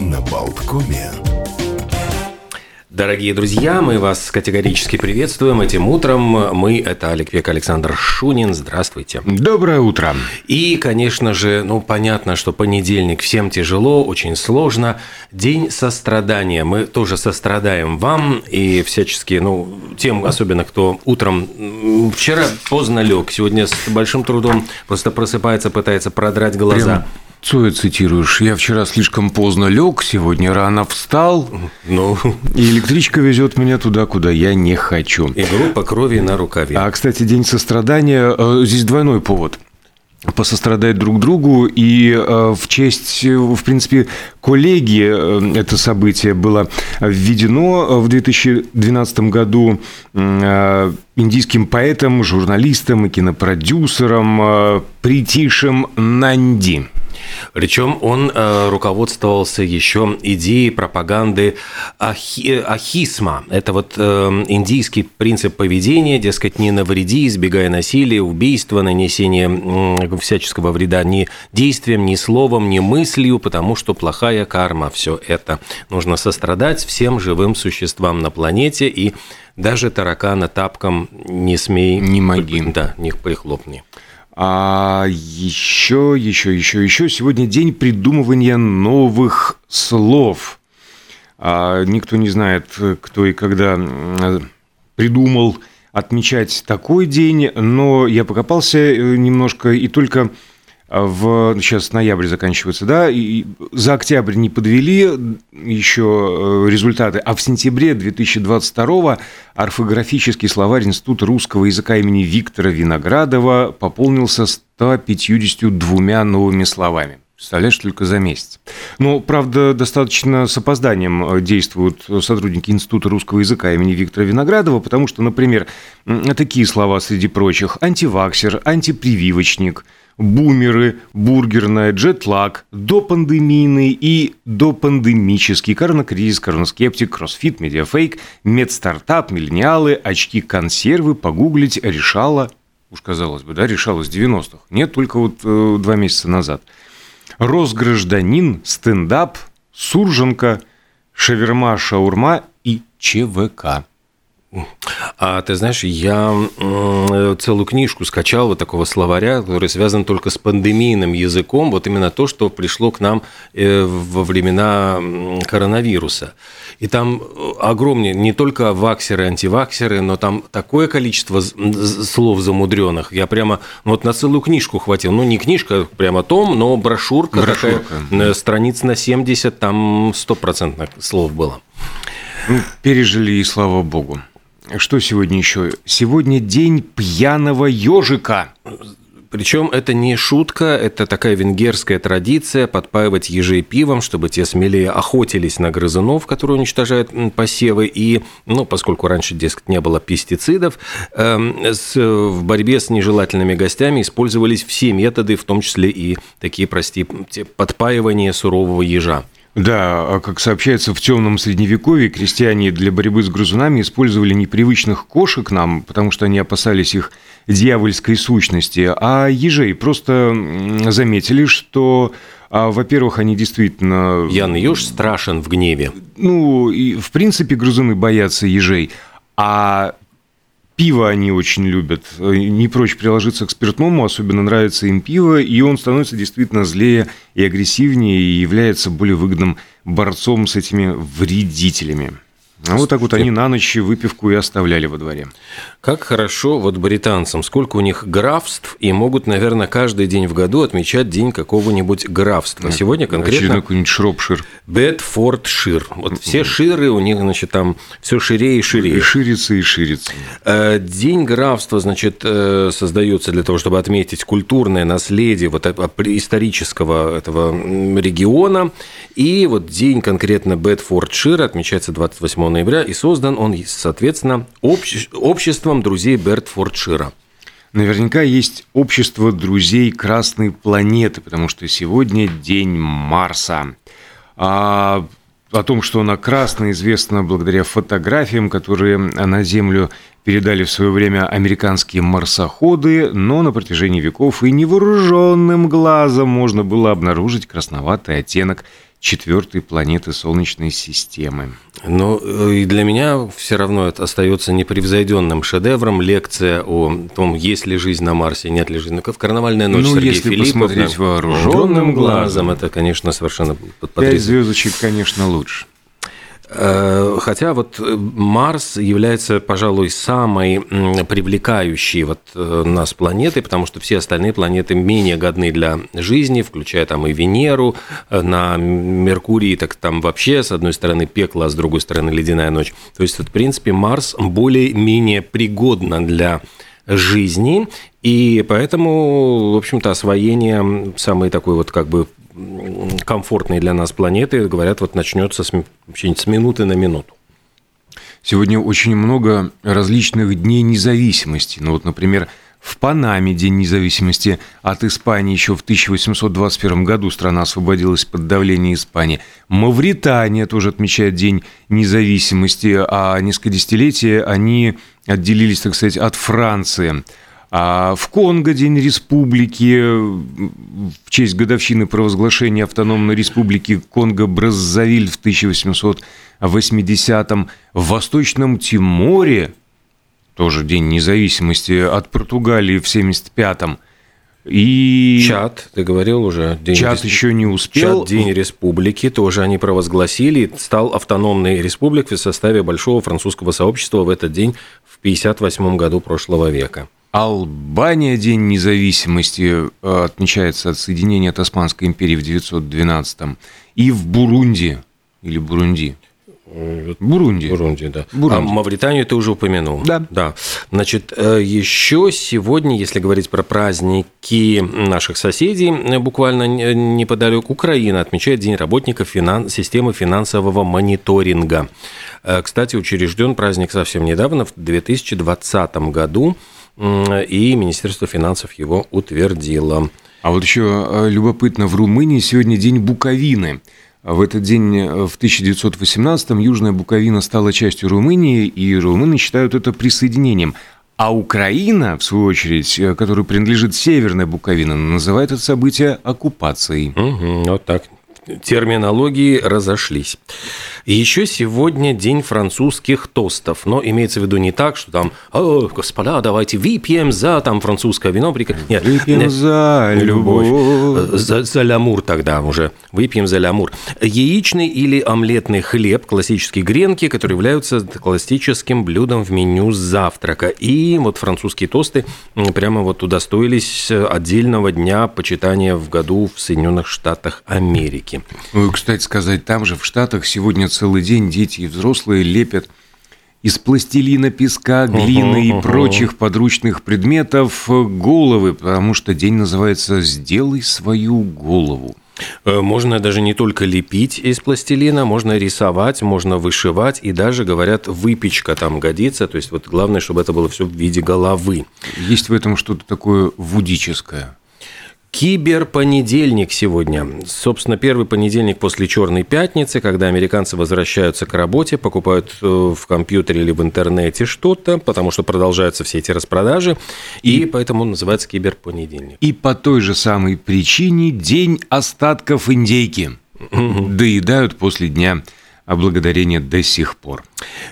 на Болткоме. Дорогие друзья, мы вас категорически приветствуем этим утром. Мы – это Олег Век, Александр Шунин. Здравствуйте. Доброе утро. И, конечно же, ну, понятно, что понедельник всем тяжело, очень сложно. День сострадания. Мы тоже сострадаем вам и всячески, ну, тем, особенно кто утром вчера поздно лег, сегодня с большим трудом просто просыпается, пытается продрать глаза. Прям Цоя цитируешь. Я вчера слишком поздно лег, сегодня рано встал. Ну, И электричка везет меня туда, куда я не хочу. и группа крови на рукаве. А, кстати, День сострадания. э, Здесь двойной повод посострадать друг другу и э, в честь, э, в принципе, коллеги это событие было введено в 2012 году э, индийским поэтом, журналистом и кинопродюсером э, Притишем Нанди. Причем он э, руководствовался еще идеей пропаганды ахи- ахисма. Это вот э, индийский принцип поведения, дескать, не навреди, избегая насилия, убийства, нанесения м, всяческого вреда ни действием, ни словом, ни мыслью, потому что плохая карма, все это. Нужно сострадать всем живым существам на планете и даже таракана тапком не смей... Не моги. Да, не прихлопни. А еще, еще, еще, еще сегодня день придумывания новых слов. А, никто не знает, кто и когда придумал отмечать такой день, но я покопался э, немножко и только в сейчас ноябрь заканчивается, да, и за октябрь не подвели еще э, результаты, а в сентябре 2022 орфографический словарь Института русского языка имени Виктора Виноградова пополнился 152 новыми словами. Представляешь, только за месяц. Но, правда, достаточно с опозданием э, действуют сотрудники Института русского языка имени Виктора Виноградова, потому что, например, такие слова среди прочих – антиваксер, антипрививочник, бумеры, бургерная, джетлаг, допандемийный и допандемический, коронакризис, коронаскептик, кроссфит, медиафейк, медстартап, миллениалы, очки, консервы, погуглить, решала, уж казалось бы, да, решала с 90-х. Нет, только вот э, два месяца назад. Росгражданин, стендап, сурженка, шаверма, шаурма и ЧВК. А ты знаешь, я м, целую книжку скачал вот такого словаря, который связан только с пандемийным языком, вот именно то, что пришло к нам э, во времена коронавируса. И там огромнее, не только ваксеры, антиваксеры, но там такое количество слов замудренных. Я прямо ну, вот на целую книжку хватил. Ну, не книжка, прямо том, но брошюрка, Брошюрка. такая, э, страниц на 70, там стопроцентных слов было. Пережили, и слава богу. Что сегодня еще? Сегодня день пьяного ежика. Причем это не шутка, это такая венгерская традиция подпаивать ежей пивом, чтобы те смелее охотились на грызунов, которые уничтожают посевы. И, ну, поскольку раньше, дескать, не было пестицидов, эм, с- в борьбе с нежелательными гостями использовались все методы, в том числе и такие, прости, подпаивания сурового ежа. Да, а как сообщается, в темном средневековье крестьяне для борьбы с грызунами использовали непривычных кошек нам, потому что они опасались их дьявольской сущности, а ежей просто заметили, что, а, во-первых, они действительно... Ян еж страшен в гневе. Ну, и в принципе грызуны боятся ежей, а пиво они очень любят. Не прочь приложиться к спиртному, особенно нравится им пиво, и он становится действительно злее и агрессивнее, и является более выгодным борцом с этими вредителями. А вот так вот они на ночь выпивку и оставляли во дворе. Как хорошо вот британцам, сколько у них графств, и могут, наверное, каждый день в году отмечать день какого-нибудь графства. Сегодня Очередной конкретно какой-нибудь Шропшир. Бетфордшир. Вот все ширы у них, значит, там все ширее и И ширее. ширится, и ширится. Э, День графства, значит, э, создается для того, чтобы отметить культурное наследие вот исторического этого региона. И вот день конкретно Бетфордшира отмечается 28 ноября, и создан он, соответственно, общ- обществом друзей Бертфордшира. Наверняка есть общество друзей Красной планеты, потому что сегодня день Марса. А о том, что она красная, известно благодаря фотографиям, которые на Землю передали в свое время американские марсоходы, но на протяжении веков и невооруженным глазом можно было обнаружить красноватый оттенок четвертой планеты Солнечной системы. Ну, и для меня все равно это остается непревзойденным шедевром. Лекция о том, есть ли жизнь на Марсе, нет ли жизни. В карнавальная ночь ну, Сергея если Филиппова. посмотреть вооруженным глазом, это, конечно, совершенно Пять потрясающе. звездочек, конечно, лучше. Э, Хотя вот э, Марс является, пожалуй, самой привлекающей вот э, нас планетой, потому что все остальные планеты менее годны для жизни, включая там и Венеру, на Меркурии, так там вообще с одной стороны пекло, а с другой стороны ледяная ночь. То есть, вот, в принципе, Марс более-менее пригодна для жизни, и поэтому, в общем-то, освоение самой такой вот как бы комфортной для нас планеты, говорят, вот начнется с, с минуты на минуту. Сегодня очень много различных дней независимости. Ну вот, например, в Панаме День независимости от Испании еще в 1821 году страна освободилась под давлением Испании. Мавритания тоже отмечает День независимости, а несколько десятилетий они отделились, так сказать, от Франции. А в Конго День Республики в честь годовщины провозглашения автономной республики Конго-Браззавиль в 1880-м. В Восточном Тиморе тоже День независимости от Португалии в 75-м. И Чад, ты говорил уже. День Чад рес- еще не успел. Чад День республики тоже они провозгласили, стал автономной республикой в составе большого французского сообщества в этот день в 58 году прошлого века. Албания День независимости э, отмечается от соединения от Османской империи в 912-м. И в Бурунди, или Бурунди, Бурунди. Бурунди, да. Бурунди. А Мавританию ты уже упомянул. Да. Да. Значит, э, еще сегодня, если говорить про праздники наших соседей, э, буквально не- неподалеку Украина отмечает День работников финан- системы финансового мониторинга. Э, Кстати, учрежден праздник совсем недавно, в 2020 году, и Министерство финансов его утвердило. А вот еще э, любопытно, в Румынии сегодня день Буковины. В этот день э, в 1918-м Южная Буковина стала частью Румынии, и румыны считают это присоединением. А Украина, в свою очередь, э, которой принадлежит Северная Буковина, называет это событие оккупацией. Мгм, вот так. Терминологии разошлись. Еще сегодня день французских тостов, но имеется в виду не так, что там, «О, господа, давайте выпьем за там французское вино. прик-». Нет, Выпьем нет. за любовь. Э, За, за лямур тогда уже. Выпьем за лямур. Яичный или омлетный хлеб, классические гренки, которые являются классическим блюдом в меню завтрака. И вот французские тосты прямо вот удостоились отдельного дня почитания в году в Соединенных Штатах Америки. Ну, и, кстати сказать, там же в Штатах сегодня целый день дети и взрослые лепят из пластилина, песка, глины и Мгм, прочих подручных предметов э, головы, потому что день называется «Сделай свою голову». Э, Можно даже не только лепить из пластилина, можно рисовать, можно вышивать, и даже, говорят, выпечка там годится. То есть вот главное, чтобы это было все в виде головы. Есть в этом что-то такое вудическое. Киберпонедельник сегодня. Собственно, первый понедельник после Черной пятницы, когда американцы возвращаются к работе, покупают э, в компьютере или в интернете что-то, потому что продолжаются все эти распродажи, и поэтому он называется киберпонедельник. И по той же самой причине день остатков индейки. Доедают после дня благодарения до сих пор.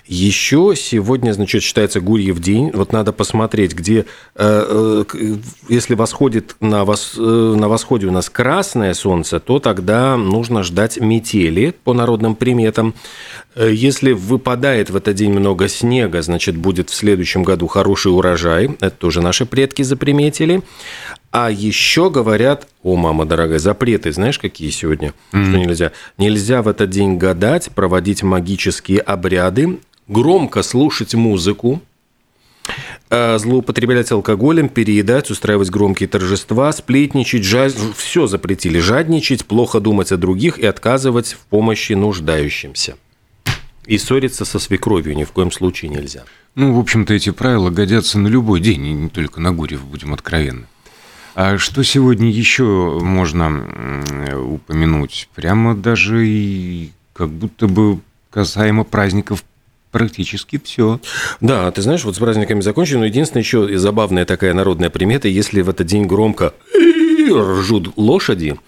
Еще сегодня, значит, считается Гурьев день. Вот надо посмотреть, где, э, э, если восходит на, вос, э, на восходе у нас красное солнце, то тогда нужно ждать метели по народным приметам. Э, Если выпадает в этот день много снега, значит, будет в следующем году хороший урожай. Это тоже наши предки заприметили. А еще говорят, о, мама дорогая, запреты, знаешь, какие сегодня? Что нельзя? Нельзя в этот день гадать, проводить магические обряды, громко слушать музыку, э, злоупотреблять алкоголем, переедать, устраивать громкие торжества, сплетничать, жад... все запретили, жадничать, плохо думать о других и отказывать в помощи нуждающимся. И ссориться со свекровью ни в коем случае нельзя. Ну, в общем-то, эти правила годятся на любой день, и не только на Гурьев, будем откровенны. А что сегодня еще можно упомянуть? Прямо даже и как будто бы касаемо праздников практически все. Да, ты знаешь, вот с праздниками закончили, но единственное еще и забавная такая народная примета, если в этот день громко ржут лошади,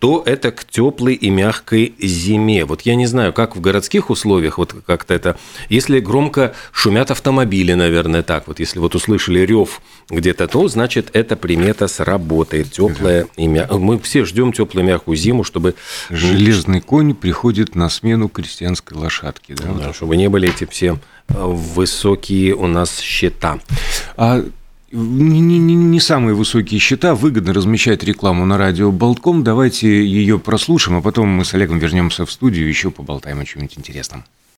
то это к теплой и мягкой зиме. Вот я не знаю, как в городских условиях, вот как-то это, если громко шумят автомобили, наверное, так вот, если вот услышали рев где-то, то значит это примета сработает, теплая и мягкая. Мы все ждем теплую мягкую зиму, чтобы... Железный конь приходит на смену крестьянской лошадки. Да, да чтобы не были эти все э, высокие у нас счета. А не, не, не самые высокие счета, выгодно размещать рекламу на радио Болтком. Давайте ее прослушаем, а потом мы с Олегом вернемся в студию и еще поболтаем о чем-нибудь интересном.